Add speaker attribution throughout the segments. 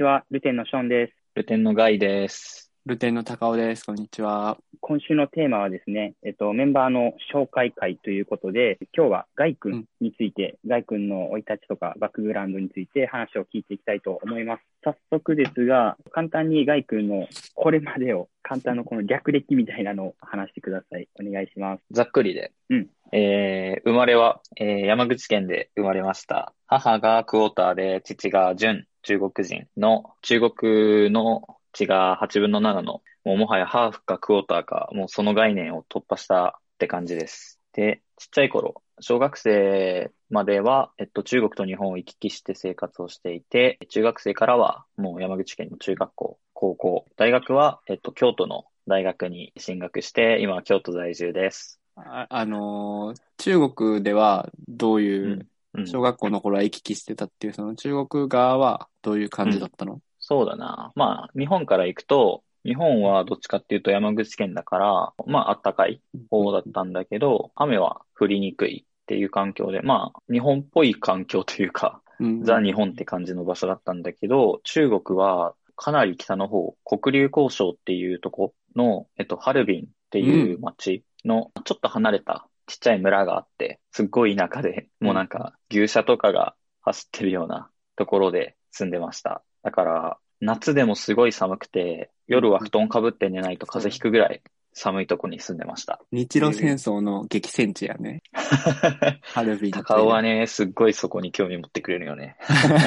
Speaker 1: こんにちは、ルテンのショーンです。
Speaker 2: ルテンのガイです。
Speaker 3: ルテンの高尾です。こんにちは。
Speaker 1: 今週のテーマはですね、えっと、メンバーの紹介会ということで、今日はガイ君について、ガイ君の生い立ちとかバックグラウンドについて話を聞いていきたいと思います。早速ですが、簡単にガイ君のこれまでを、簡単なこの略歴みたいなのを話してください。お願いします。
Speaker 2: ざっくりで。
Speaker 1: うん
Speaker 2: えー、生まれは、えー山口県で生まれました。母がクォーターで、父が純、中国人の、中国の血が8分の7の、もうもはやハーフかクォーターか、もうその概念を突破したって感じです。で、ちっちゃい頃、小学生までは、えっと、中国と日本を行き来して生活をしていて、中学生からはもう山口県の中学校、高校、大学は、えっと、京都の大学に進学して、今は京都在住です。
Speaker 3: あ、あの中国ではどういう、小学校の頃は行き来してたっていう、その中国側はどういう感じだったの、
Speaker 2: そうだな。まあ、日本から行くと、日本はどっちかっていうと山口県だから、まあ、あったかい方だったんだけど、雨は降りにくいっていう環境で、まあ、日本っぽい環境というか、
Speaker 3: うん。
Speaker 2: ザ・日本って感じの場所だったんだけど、中国はかなり北の方、黒竜江省っていうとこの、えっと、ハルビンっていう町のちょっと離れたちっちゃい村があって、すっごい田舎で、もうなんか牛舎とかが走ってるようなところで住んでました。だから、夏でもすごい寒くて、夜は布団かぶって寝ないと風邪ひくぐらい寒いとこに住んでました。
Speaker 3: 日露戦争の激戦地やね。ハルビン。
Speaker 2: 高尾はね、すっごいそこに興味持ってくれるよね。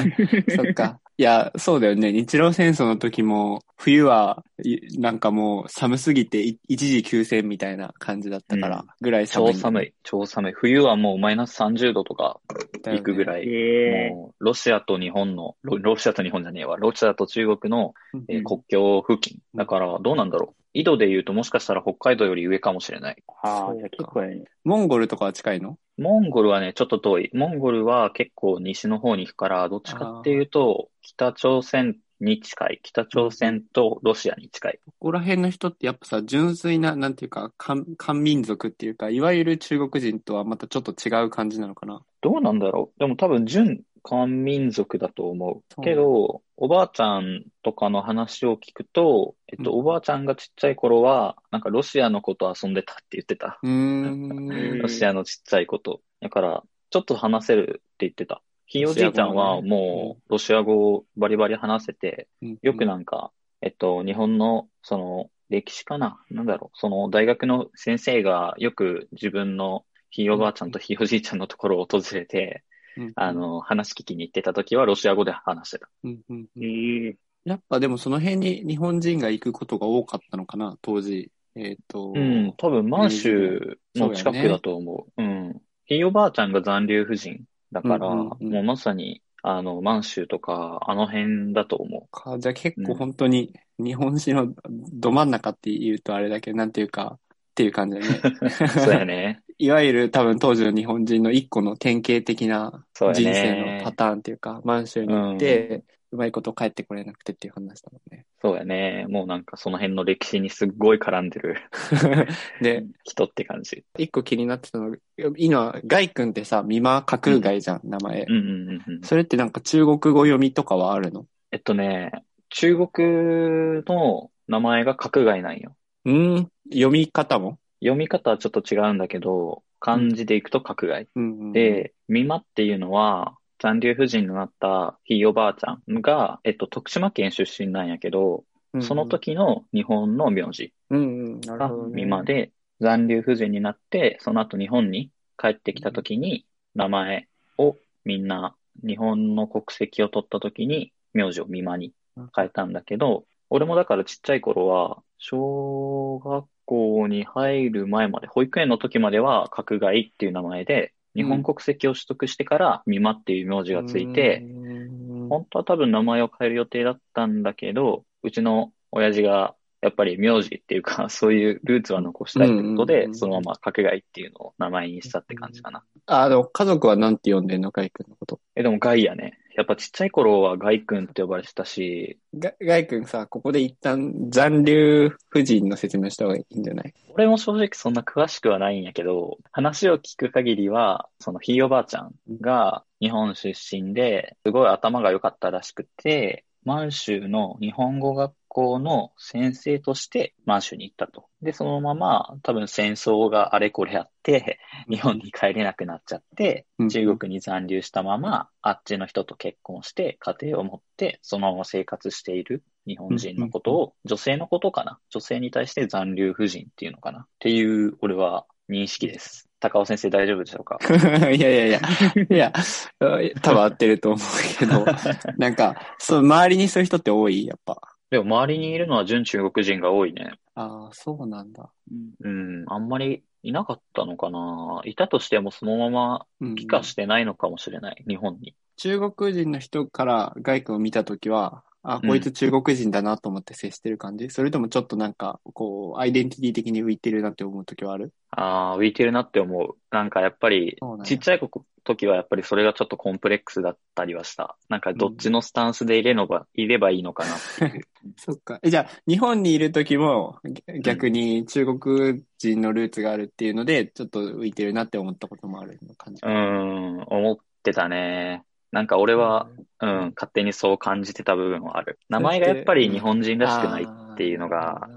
Speaker 3: そっか。いや、そうだよね。日露戦争の時も、冬はいなんかもう寒すぎてい一時休戦みたいな感じだったから、
Speaker 2: うん
Speaker 3: ぐらい寒い。
Speaker 2: 超寒い、超寒い。冬はもうマイナス30度とか行くぐらい。
Speaker 1: え
Speaker 2: もう、ロシアと日本の、ロロシアと日本じゃねえわ、ロシアと中国の、えー
Speaker 1: うん
Speaker 2: 国境付近。だから、どうなんだろう。緯度で言うともしかしたら北海道より上かもしれない。
Speaker 1: ー、ああ、じゃあ結構やね。
Speaker 3: モンゴルとかは近いの？
Speaker 2: モンゴルはね、ちょっと遠い。モンゴルは結構西の方に行くから、どっちかっていうと、北朝鮮に近い。北朝鮮とロシアに近い。
Speaker 3: ここら辺の人ってやっぱさ、純粋な、なんていうか、漢漢民族っていうか、いわゆる中国人とはまたちょっと違う感じなのかな？
Speaker 2: どうなんだろう。でも多分、純漢民族だと思う。けど、おばあちゃんとかの話を聞くと、えっと、
Speaker 3: うん
Speaker 2: おばあちゃんがちっちゃい頃は、なんかロシアの子と遊んでたって言ってた。ロシアのちっちゃい子と。だから、ちょっと話せるって言ってた。ひいおじいちゃんはもう、ロシア語をバリバリ話せて、よくなんか、えっと、日本の、その、歴史かな？なんだろう。その、大学の先生がよく自分のひいおばあちゃんとひいおじいちゃんのところを訪れて、
Speaker 3: うん
Speaker 2: あ、の、話聞きに行ってた時はロシア語で話してた。
Speaker 3: うんうんうん
Speaker 1: ええ
Speaker 3: やっぱでもその辺に日本人が行くことが多かったのかな、当時。えっ、と、
Speaker 2: うん、多分満州の近くだと思う。うん。ひいおばあちゃんが残留婦人だから、
Speaker 3: うんうんうん
Speaker 2: もうまさに、あの、満州とか、あの辺だと思
Speaker 3: かじゃあ結構
Speaker 2: うん
Speaker 3: 本当に日本史のど真ん中って言うとあれだけど、なんていうか、っていう感じだね。
Speaker 2: う。そうやね。
Speaker 3: いわゆる多分当時の日本人の一個の典型的な人
Speaker 2: ね
Speaker 3: 生のパターンっていうか、満州に行って、うまいこと帰ってこれなくてっていう話だもんね。
Speaker 2: そうやね。もうなんかその辺の歴史にすっごい絡んでる
Speaker 3: で、
Speaker 2: 人って感じ。
Speaker 3: 一個気になってたのが、今、ガイ君ってさ、美馬架空外じゃん、名前。
Speaker 2: うんうんうんうん。
Speaker 3: それってなんか中国語読みとかはあるの？
Speaker 2: えっとね、中国の名前が角外なんよ。
Speaker 3: うん？読み方も？
Speaker 2: 読み方はちょっと違うんだけど、漢字でいくと角外。
Speaker 3: うん。うん、
Speaker 2: で、美馬っていうのは、残留婦人になったひいおばあちゃんが、えっと、徳島県出身なんやけど、
Speaker 3: うんうん。
Speaker 2: その、時の日本の名字が。美馬で、残留婦人になって、その後日本に帰ってきた時に、名前をみんな日本の国籍を取った時に、名字を美馬に変えたんだけど、俺もだからちっちゃい頃は、小学校に入る前まで、保育園の時までは、角外っていう名前で、日本国籍を取得してから、美馬っていう名字がついて、
Speaker 3: うん、
Speaker 2: 本当は多分名前を変える予定だったんだけど、うちの親父が、やっぱり名字っていうか、そういうルーツは残したいってことで
Speaker 3: う、ん
Speaker 2: そのまま角外っていうのを名前にしたって感じかな。
Speaker 3: あ、でも家族はなんて呼んでんの？ガイ君のこと。
Speaker 2: え、でもガイやね。やっぱちっちゃい頃はガイ君って呼ばれてたし、
Speaker 3: ガガイ君さ、ここで一旦残留婦人の説明した方がいいんじゃない？
Speaker 2: 俺も正直そんな詳しくはないんやけど、話を聞く限りは、そのひいおばあちゃんが日本出身で、すごい頭が良かったらしくて、満州の日本語学校の先生として満州に行ったと。で、そのまま多分戦争があれこれあって、日本に帰れなくなっちゃって
Speaker 3: うん、
Speaker 2: 中国に残留したまま、あっちの人と結婚して、家庭を持って、そのまま生活している日本人のことを、女性のことかな？女性に対して残留婦人っていうのかな？っていう、俺は認識です。高尾先生大丈夫でしょうか？
Speaker 3: いやいやいや、いや、多分合ってると思うけど、なんか、そう、周りにそういう人って多い、やっぱ。
Speaker 2: でも周りにいるのは純中国人が多いね。
Speaker 3: ああ、そうなんだ。
Speaker 2: うん、あんまりいなかったのかないたとしてもそのまま
Speaker 3: うん
Speaker 2: 帰化してないのかもしれない、日本に。
Speaker 3: 中国人の人から外君を見たときは、あ、
Speaker 2: うん
Speaker 3: こいつ中国人だなと思って接してる感じ、それともちょっとなんか、こう、アイデンティティ的に浮いてるなって思うときはある？
Speaker 2: ああ、浮いてるなって思う。なんかやっぱりちっちゃい時はやっぱりそれがちょっとコンプレックスだったりはした。なんかどっちのスタンスでいれのば、いればいいのかなっていう。
Speaker 3: そっか。えじゃあ、日本にいるときも、ぎ逆に中国人のルーツがあるっていうので、ちょっと浮いてるなって思ったこともあるの感じ。
Speaker 2: うーん、思ってたね。なんか俺は、うん、勝手にそう感じてた部分はある。名前がやっぱり日本人らしくないっていうのが、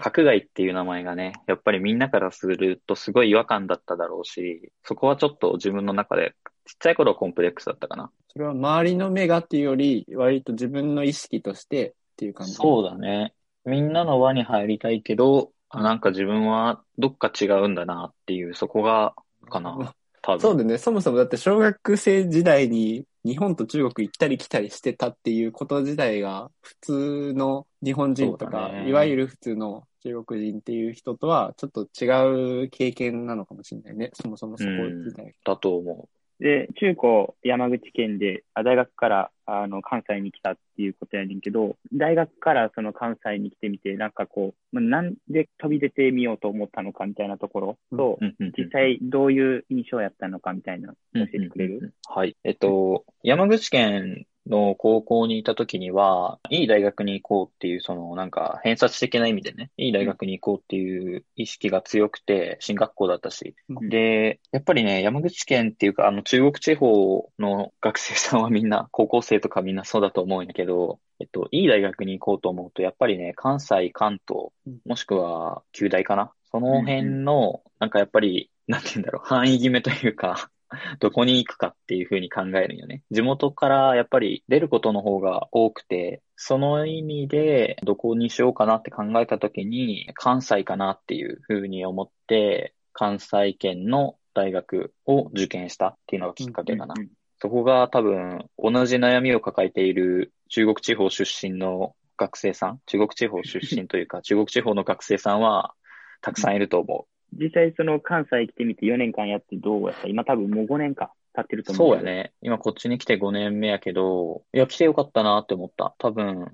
Speaker 2: 角外っていう名前がね、やっぱりみんなからするとすごい違和感だっただろうし、そこはちょっと自分の中で、ちっちゃい頃はコンプレックスだったかな。
Speaker 3: それは周りの目がっていうより、割と自分の意識としてっていう感じ。
Speaker 2: そうだね。みんなの輪に入りたいけど、あなんか自分はどっか違うんだなっていう、そこが、かな。多分。
Speaker 3: そうだね。そもそもだって小学生時代に日本と中国行ったり来たりしてたっていうこと自体が普通の日本人とか、
Speaker 2: ね
Speaker 3: いわゆる普通の中国人っていう人とはちょっと違う経験なのかもしれないね。そもそもそこ自体。
Speaker 2: だと思
Speaker 1: で、中高山口県で、あ大学からあの関西に来たっていうことやねんけど、大学からその関西に来てみて、なんかこう、まあなんで飛び出てみようと思ったのかみたいなところと、
Speaker 2: う。うんうんうん
Speaker 1: 実際どういう印象やったのかみたいな、教えてくれる、
Speaker 2: うんうんうんはい。えっと、山口県の高校にいた時には、いい大学に行こうっていう、そのなんか偏差値的な意味でね、いい大学に行こうっていう意識が強くて、進学校だったし。
Speaker 3: うん。
Speaker 2: で、やっぱりね、山口県っていうか、あの中国地方の学生さんはみんな、高校生とかみんなそうだと思うんだけど、えっと、いい大学に行こうと思うと、やっぱりね、関西、関東
Speaker 3: うん、
Speaker 2: もしくは旧大かなその辺の、なんかやっぱり、なんて言うんだろう、範囲決めというか、どこに行くかっていうふうに考えるんよね。地元からやっぱり出ることの方が多くて、その意味でどこにしようかなって考えたときに、関西かなっていうふうに思って、関西圏の大学を受験したっていうのがきっかけかな。
Speaker 1: うん
Speaker 2: そこが多分同じ悩みを抱えている中国地方出身の学生さん、中国地方出身というか、中国地方の学生さんはたくさんいると思
Speaker 1: 実際その関西来てみて4年間やってどうやった？今多分もう5年か経ってる。と思う。
Speaker 2: そうや。ね。今こっちに来て5年目やけど、いや、来てよかったなって思った。多分、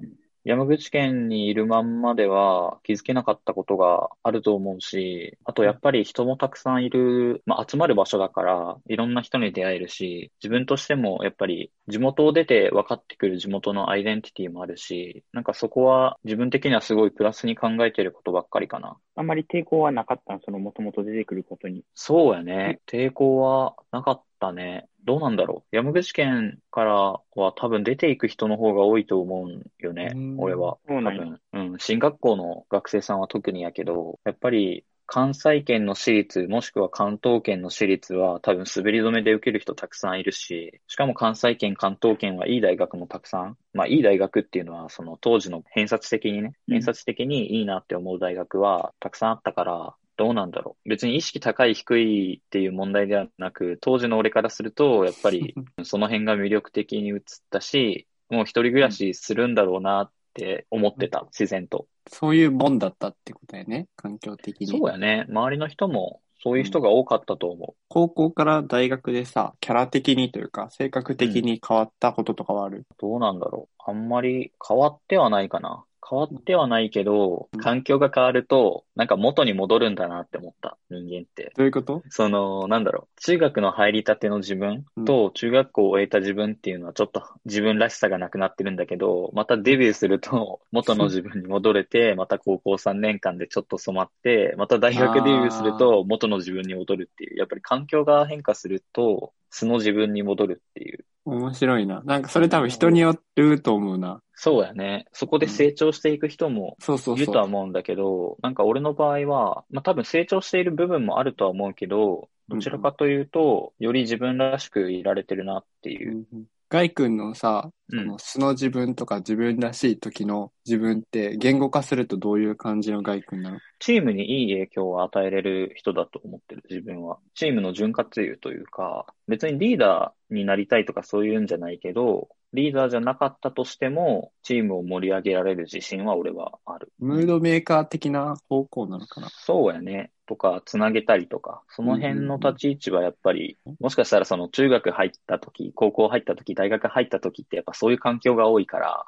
Speaker 2: 山口県にいるまんまでは気づけなかったことがあると思うし、あとやっぱり人もたくさんいる、まあ集まる場所だから、いろんな人に出会えるし、自分としてもやっぱり地元を出て分かってくる地元のアイデンティティもあるし、なんかそこは自分的にはすごいプラスに考えてることばっかりかな。
Speaker 1: あんまり抵抗はなかったん？そのもともと出てくることに。
Speaker 2: そうやね。抵抗はなかったね。どうなんだろう。山口県からは多分出ていく人の方が多いと思うんよね
Speaker 3: うん。
Speaker 2: 俺は。多
Speaker 1: そうなんや
Speaker 2: 分。うん。進学校の学生さんは特にやけど、やっぱり関西圏の私立、もしくは関東圏の私立は多分滑り止めで受ける人たくさんいるし、しかも関西圏、関東圏はいい大学もたくさん。まあいい大学っていうのはその当時の偏差値的にね、
Speaker 1: うん
Speaker 2: 偏差値的にいいなって思う大学はたくさんあったから、どうなんだろう。別に意識高い低いっていう問題ではなく、当時の俺からすると、やっぱり その辺が魅力的に映ったし、もう一人暮らしするんだろうなって思ってた、自然と。
Speaker 3: そういうもんだったってことだよね。環境的に。
Speaker 2: そうやね。周りの人もそういう人が多かったと思
Speaker 3: 高校から大学でさ、キャラ的にというか、性格的に変わったこととかはある、
Speaker 2: う。どうなんだろう。あんまり変わってはないかな。変わってはないけど
Speaker 3: うん、
Speaker 2: 環境が変わると、なんか元に戻るんだなって思った、人間って。
Speaker 3: どういうこと？
Speaker 2: その、なんだろう、中学の入りたての自分と中学校を終えた自分っていうのはちょっと自分らしさがなくなってるんだけど、またデビューすると 元の自分に戻れて、また高校3年間でちょっと染まって、また大学デビューすると元の自分に戻るっていう、やっぱり環境が変化すると素の自分に戻るっていう
Speaker 3: 面白いな。なんかそれ多分人によると思うな。
Speaker 2: そうやね。そこで成長していく人も
Speaker 3: そうそう
Speaker 2: いるとは。思うんだけど、なんか俺の場合は、まあ多分成長している部分もあるとは思うけど、どちらかというと、より自分らしくいられてるなっていう。
Speaker 3: ガイ君のさ、
Speaker 2: うん
Speaker 3: その素の自分とか自分らしい時の自分って言語化するとどういう感じのガイ君なの？
Speaker 2: チームにいい影響を与えれる人だと思ってる、自分は。チームの潤滑油というか、別にリーダーになりたいとかそういうんじゃないけど、リーダーじゃなかったとしても、チームを盛り上げられる自信は俺はある。
Speaker 3: ムードメーカー的な方向なのかな？
Speaker 2: そうやね。とか、つなげたりとか、その辺の立ち位置はやっぱり、もしかしたらその中学入った時、高校入った時、大学入った時ってやっぱそういう環境が多いから。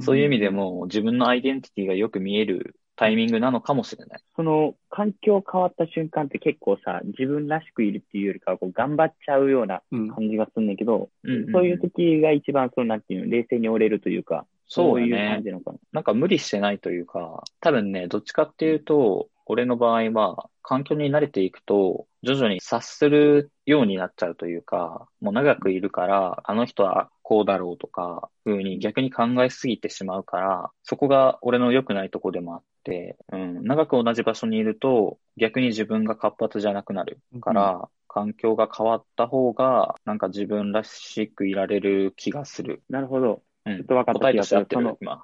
Speaker 2: そういう意味でも自分のアイデンティティがよく見えるタイミングなのかもしれない。
Speaker 1: その、環境変わった瞬間って結構さ、自分らしくいるっていうよりかは、こう、頑張っちゃうような
Speaker 3: うん。
Speaker 1: 感じがすんねんけど、
Speaker 2: うんうんうん
Speaker 1: そういう時が一番、その、なんていうの、冷静に折れるというか、
Speaker 2: そう
Speaker 1: いう。感じなのかな。
Speaker 2: なんか無理してないというか、多分ね、どっちかっていうと、俺の場合は、環境に慣れていくと、徐々に察するようになっちゃうというか、もう長くいるから、あの人はこうだろうとか、ふうに逆に考えすぎてしまうから、そこが俺の良くないとこでもあって、うん、長く同じ場所にいると、逆に自分が活発じゃなくなるから、環境が変わった方が、なんか自分らしくいられる気がする。
Speaker 1: なるほど。
Speaker 2: うん。
Speaker 1: ちょっと分かった
Speaker 2: 答え
Speaker 1: 気がする
Speaker 2: として合ってる今。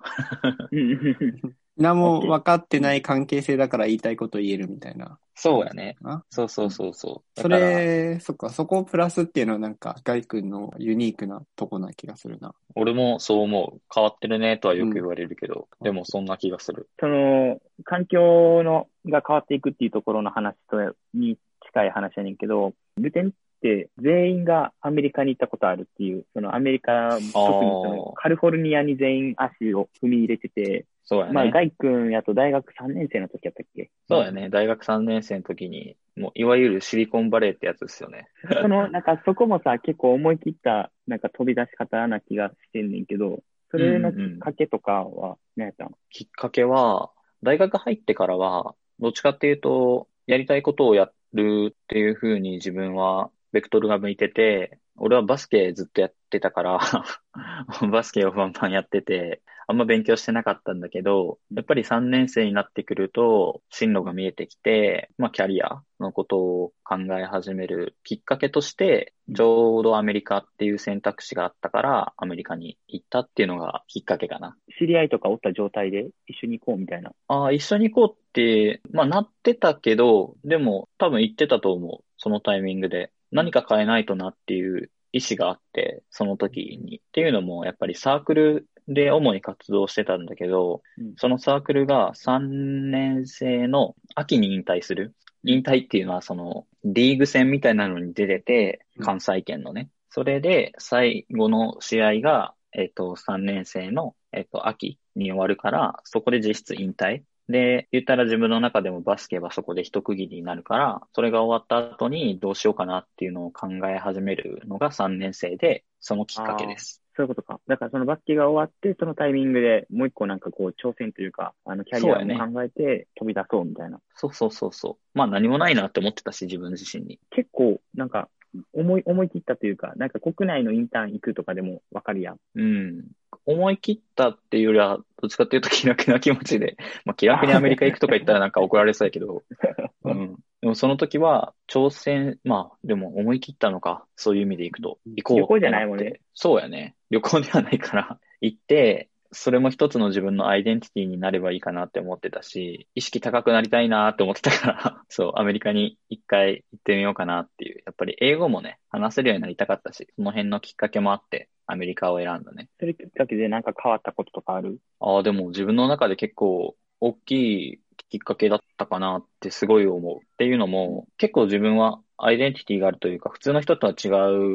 Speaker 1: うんうんうん
Speaker 3: 何も分かってない関係性だから言いたいこと言えるみたいな。
Speaker 2: そうやね。
Speaker 3: あ
Speaker 2: そうそうそうそう。
Speaker 3: それ、そっか、そこをプラスっていうのはなんか、ガイ君のユニークなとこな気がするな。
Speaker 2: 俺もそう思う。変わってるねとはよく言われるけど、でもそんな気がする。
Speaker 1: その、環境の、が変わっていくっていうところの話と、に近い話やねんけど、ルテン全員がアメリカに行ったことあるっていう、そのアメリカ、特にそのカリフォルニアに全員足を踏み入れてて、
Speaker 2: そうやね。
Speaker 1: まあ、ガイ君やと大学3年生の時やったっけ？
Speaker 2: そうやね。大学3年生の時に、もういわゆるシリコンバレーってやつですよね。
Speaker 1: その、なんかそこもさ、結構思い切った、なんか飛び出し方な気がしてんねんけど、それのきっかけとかは何やったの、
Speaker 2: きっかけは、大学入ってからは、どっちかっていうと、やりたいことをやるっていう風に自分は、ベクトルが向いてて、俺はバスケずっとやってたから、バスケをバンバンやってて、あんま勉強してなかったんだけど、やっぱり3年生になってくると、進路が見えてきて、まあキャリアのことを考え始めるきっかけとして、ちょうどアメリカっていう選択肢があったから、アメリカに行ったっていうのがきっかけかな。
Speaker 1: 知り合いとかおった状態で一緒に行こうみたいな？
Speaker 2: ああ、一緒に行こうって、まあなってたけど、でも多分言ってたと思う。そのタイミングで。何か変えないとなっていう意思があって、その時に。っていうのも、やっぱりサークルで主に活動してたんだけど、
Speaker 1: うん
Speaker 2: そのサークルが3年生の秋に引退する。引退っていうのはそのリーグ戦みたいなのに出てて、関西圏のね。それで最後の試合が、えっ、と、3年生の、えっ、と、秋に終わるから、そこで実質引退。で、言ったら自分の中でもバスケはそこで一区切りになるから、それが終わった後にどうしようかなっていうのを考え始めるのが3年生で、そのきっかけです。
Speaker 1: そういうことか。だからそのバスケが終わって、そのタイミングでもう一個なんかこう挑戦というか、あのキャリア
Speaker 2: そうや
Speaker 1: も考えて飛び出そうみたいな。
Speaker 2: そうそうそうそう。まあ何もないなって思ってたし、自分自身に。
Speaker 1: 結構なんか思い、思い切ったというか、なんか国内のインターン行くとかでもわかるやん。
Speaker 2: うん。思い切ったっていうよりは、どっちかっていうと気楽な気持ちで、まあ気楽にアメリカ行くとか言ったらなんか怒られそうやけど、うん。でもその時は、挑戦、まあ、でも思い切ったのか、そういう意味で行くと、行こう
Speaker 1: 旅行じゃないもんね。
Speaker 2: そうやね。旅行ではないから、行って、それも一つの自分のアイデンティティになればいいかなって思ってたし、意識高くなりたいなって思ってたから、そう、アメリカに一回行ってみようかなっていう。やっぱり英語もね、話せるようになりたかったし、その辺のきっかけもあって、アメリカを選んだね。
Speaker 1: それきっかけでなんか変わったこととかある？
Speaker 2: ああ、でも自分の中で結構大きいきっかけだったかなってすごい思う。っていうのも、結構自分はアイデンティティがあるというか、普通の人とは違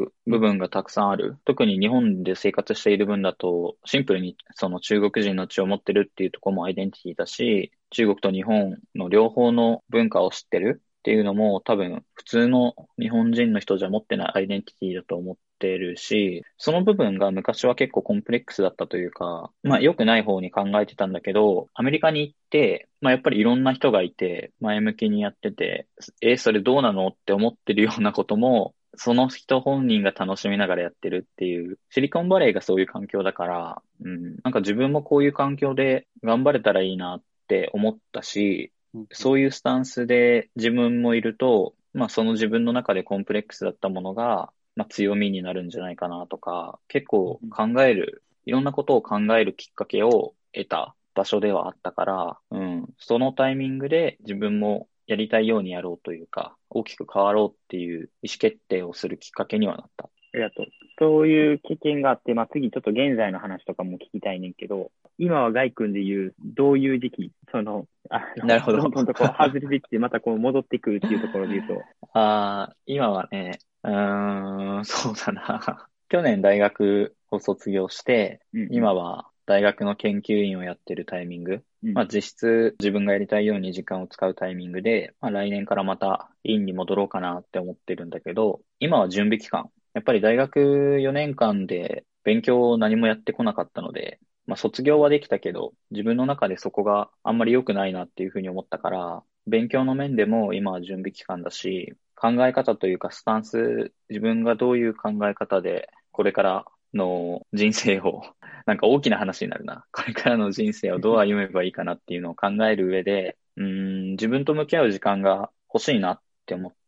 Speaker 2: う部分がたくさんある。特に日本で生活している分だと、シンプルにその中国人の血を持ってるっていうところもアイデンティティだし、中国と日本の両方の文化を知ってるっていうのも多分普通の日本人の人じゃ持ってないアイデンティティだと思ってるし、その部分が昔は結構コンプレックスだったというか、まあ良くない方に考えてたんだけど、アメリカに行って、まあやっぱりいろんな人がいて、前向きにやってて、え、それどうなのって思ってるようなことも、その人本人が楽しみながらやってるっていう、シリコンバレーがそういう環境だから、うん、なんか自分もこういう環境で頑張れたらいいなって思ったし、そういうスタンスで自分もいると、まあその自分の中でコンプレックスだったものが、まあ強みになるんじゃないかなとか、結構考える、いろんなことを考えるきっかけを得た場所ではあったから、うん、そのタイミングで自分もやりたいようにやろうというか、大きく変わろうっていう意思決定をするきっかけにはなった。
Speaker 1: ありがとう。そういう経験があって、まあ、次ちょっと現在の話とかも聞きたいねんけど、今はガイ君で言う、どういう時期、その、あ
Speaker 2: なるほど
Speaker 1: どんどんとこう外れていって、またこう戻ってくるっていうところで言うと、
Speaker 2: ああ、今はね、うーん、そうだな。去年大学を卒業して、
Speaker 1: うん
Speaker 2: 今は大学の研究員をやってるタイミング、
Speaker 1: うん
Speaker 2: まあ実質自分がやりたいように時間を使うタイミングで、まあ来年からまた院に戻ろうかなって思ってるんだけど、今は準備期間。やっぱり大学4年間で勉強を何もやってこなかったので、まあ卒業はできたけど、自分の中でそこがあんまり良くないなっていうふうに思ったから、勉強の面でも今は準備期間だし、考え方というかスタンス、自分がどういう考え方でこれからの人生を、なんか大きな話になるな。これからの人生をどう歩めばいいかなっていうのを考える上で、うん、自分と向き合う時間が欲しいなって思って、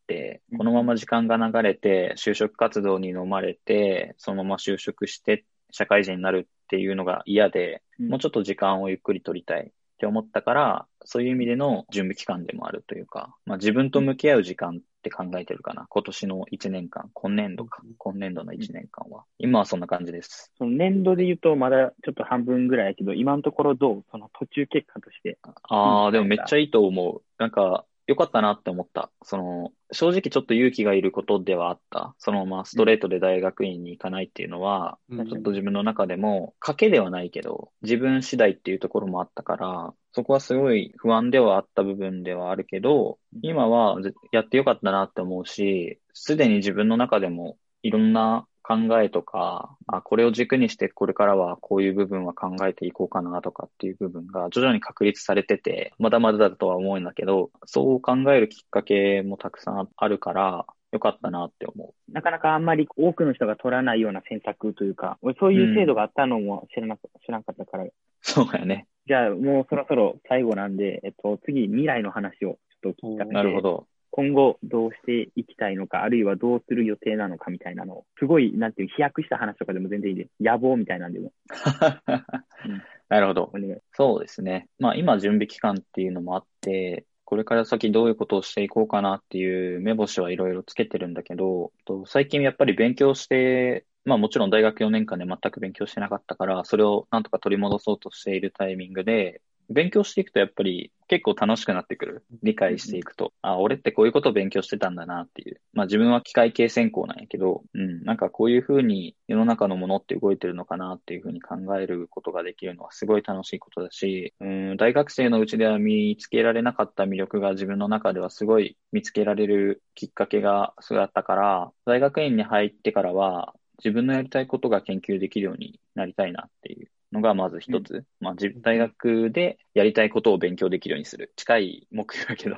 Speaker 2: このまま時間が流れて、就職活動に飲まれて、そのまま就職して社会人になるっていうのが嫌で、
Speaker 1: うん
Speaker 2: もうちょっと時間をゆっくり取りたいって思ったから、そういう意味での準備期間でもあるというか、まあ自分と向き合う時間って考えてるかな。今年の1年間、今年度か。今年度の1年間は。今はそんな感じです。
Speaker 1: その年度で言うとまだちょっと半分ぐらいやけど、今のところどう？その途中結果として。
Speaker 2: ああ、
Speaker 1: うん
Speaker 2: でもめっちゃいいと思う。なんか、良かったなって思った。その、正直ちょっと勇気がいることではあった。そのままストレートで大学院に行かないっていうのは、
Speaker 3: うん
Speaker 2: ちょっと自分の中でも、賭けではないけど、自分次第っていうところもあったから、そこはすごい不安ではあった部分ではあるけど、今はぜやってよかったなって思うし、すでに自分の中でもいろんな考えとか、あ、これを軸にしてこれからはこういう部分は考えていこうかなとかっていう部分が徐々に確立されてて、まだまだだとは思うんだけど、そう考えるきっかけもたくさんあるから、よかったなって思う。
Speaker 1: なかなかあんまり多くの人が取らないような選択というか、俺そういう制度があったのも知らなか知らなかったから、
Speaker 2: そうやね。
Speaker 1: じゃあもうそろそろ最後なんで、えっと、次未来の話をちょっと聞きたくて、
Speaker 2: なるほど。
Speaker 1: 今後どうしていきたいのか、あるいはどうする予定なのかみたいなのを、すごい、なんていう、飛躍した話とかでも全然いいです。野望みたいなんでも
Speaker 2: なるほど。そうですね。まあ今準備期間っていうのもあって、これから先どういうことをしていこうかなっていう目星はいろいろつけてるんだけど、と最近やっぱり勉強して、まあもちろん大学4年間で全く勉強してなかったから、それをなんとか取り戻そうとしているタイミングで、勉強していくとやっぱり結構楽しくなってくる。理解していくと。あ、俺ってこういうことを勉強してたんだなっていう。まあ自分は機械系専攻なんやけど、うん、なんかこういうふうに世の中のものって動いてるのかなっていうふうに考えることができるのはすごい楽しいことだし、うん、大学生のうちでは見つけられなかった魅力が自分の中ではすごい見つけられるきっかけがすごいあったから、大学院に入ってからは自分のやりたいことが研究できるようになりたいなっていうのがまず一つ。まあ、自大学でやりたいことを勉強できるようにする。近い目標だけど、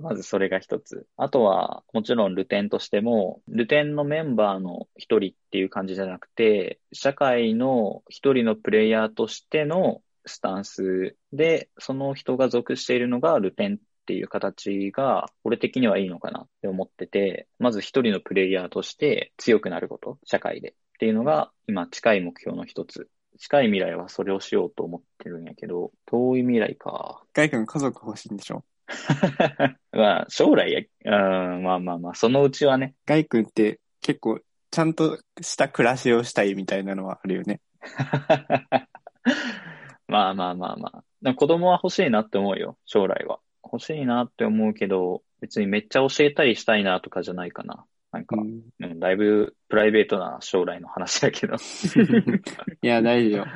Speaker 2: まずそれが一つ。あとは、もちろんルテンとしても、ルテンのメンバーの一人っていう感じじゃなくて、社会の一人のプレイヤーとしてのスタンスで、その人が属しているのがルテンっていう形が、俺的にはいいのかなって思ってて、まず一人のプレイヤーとして強くなること、社会で。っていうのが、今近い目標の一つ。近い未来はそれをしようと思ってるんやけど、遠い未来か。
Speaker 3: ガイ君家族欲しいんでしょ？
Speaker 2: まあ、将来や、うん、まあまあまあ、そのうちはね。
Speaker 3: ガイ君って結構ちゃんとした暮らしをしたいみたいなのはあるよね。
Speaker 2: まあまあまあまあ。子供は欲しいなって思うよ、将来は。欲しいなって思うけど、別にめっちゃ教えたりしたいなとかじゃないかな。なんか、
Speaker 3: うん
Speaker 2: うん、だいぶプライベートな将来の話だけど。
Speaker 3: いや、大丈夫。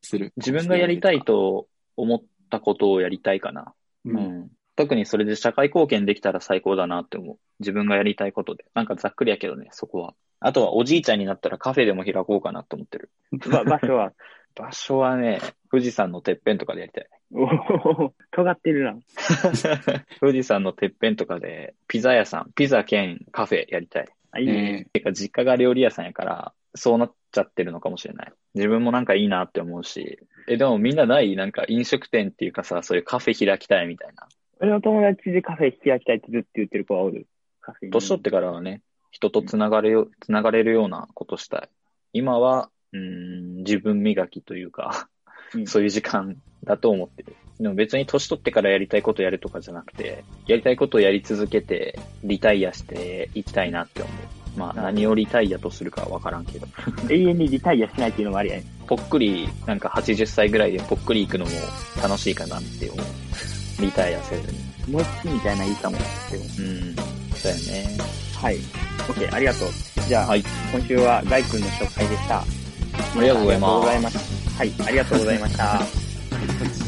Speaker 3: する。
Speaker 2: 自分がやりたいと思ったことをやりたいかな。
Speaker 3: う。
Speaker 2: うんん。特にそれで社会貢献できたら最高だなって思う。自分がやりたいことで。なんかざっくりやけどね、そこは。あとはおじいちゃんになったらカフェでも開こうかなと思ってる。
Speaker 1: ば場所は、
Speaker 2: 場所はね、富士山のてっぺんとかでやりたい。
Speaker 1: おお、尖ってるな。
Speaker 2: 富士山のてっぺんとかで、ピザ屋さん、ピザ兼カフェやりたい。
Speaker 1: あ、いいね。
Speaker 2: てか、実家が料理屋さんやから、そうなっちゃってるのかもしれない。自分もなんかいいなって思うし。え、でもみんなないなんか飲食店っていうかさ、そういうカフェ開きたいみたいな。
Speaker 1: 俺の友達でカフェ開きたいってずっと言ってる子はおる。カフェに。
Speaker 2: 年取ってからはね、人とつながれよ、つながれるようなことしたい。今は、うーん、自分磨きというか、
Speaker 1: うん
Speaker 2: そういう時間だと思ってる。でも別に年取ってからやりたいことやるとかじゃなくて、やりたいことをやり続けて、リタイアしていきたいなって思う。まあ何をリタイアとするかはわからんけど。
Speaker 1: 永遠にリタイアしないっていうのもありやね。
Speaker 2: ぽっくり、なんか80歳ぐらいでぽっくり行くのも楽しいかなって思う。リタイアせずに。
Speaker 1: もう一みたいないいかも。でも
Speaker 2: うん。そうやね。
Speaker 1: はい。OK、ありがとう。じゃあ、
Speaker 2: はい。
Speaker 1: 今週はガイ君の紹介でした。
Speaker 2: ありがとうございます
Speaker 1: ありがとうございます。はい、ありがとうございました。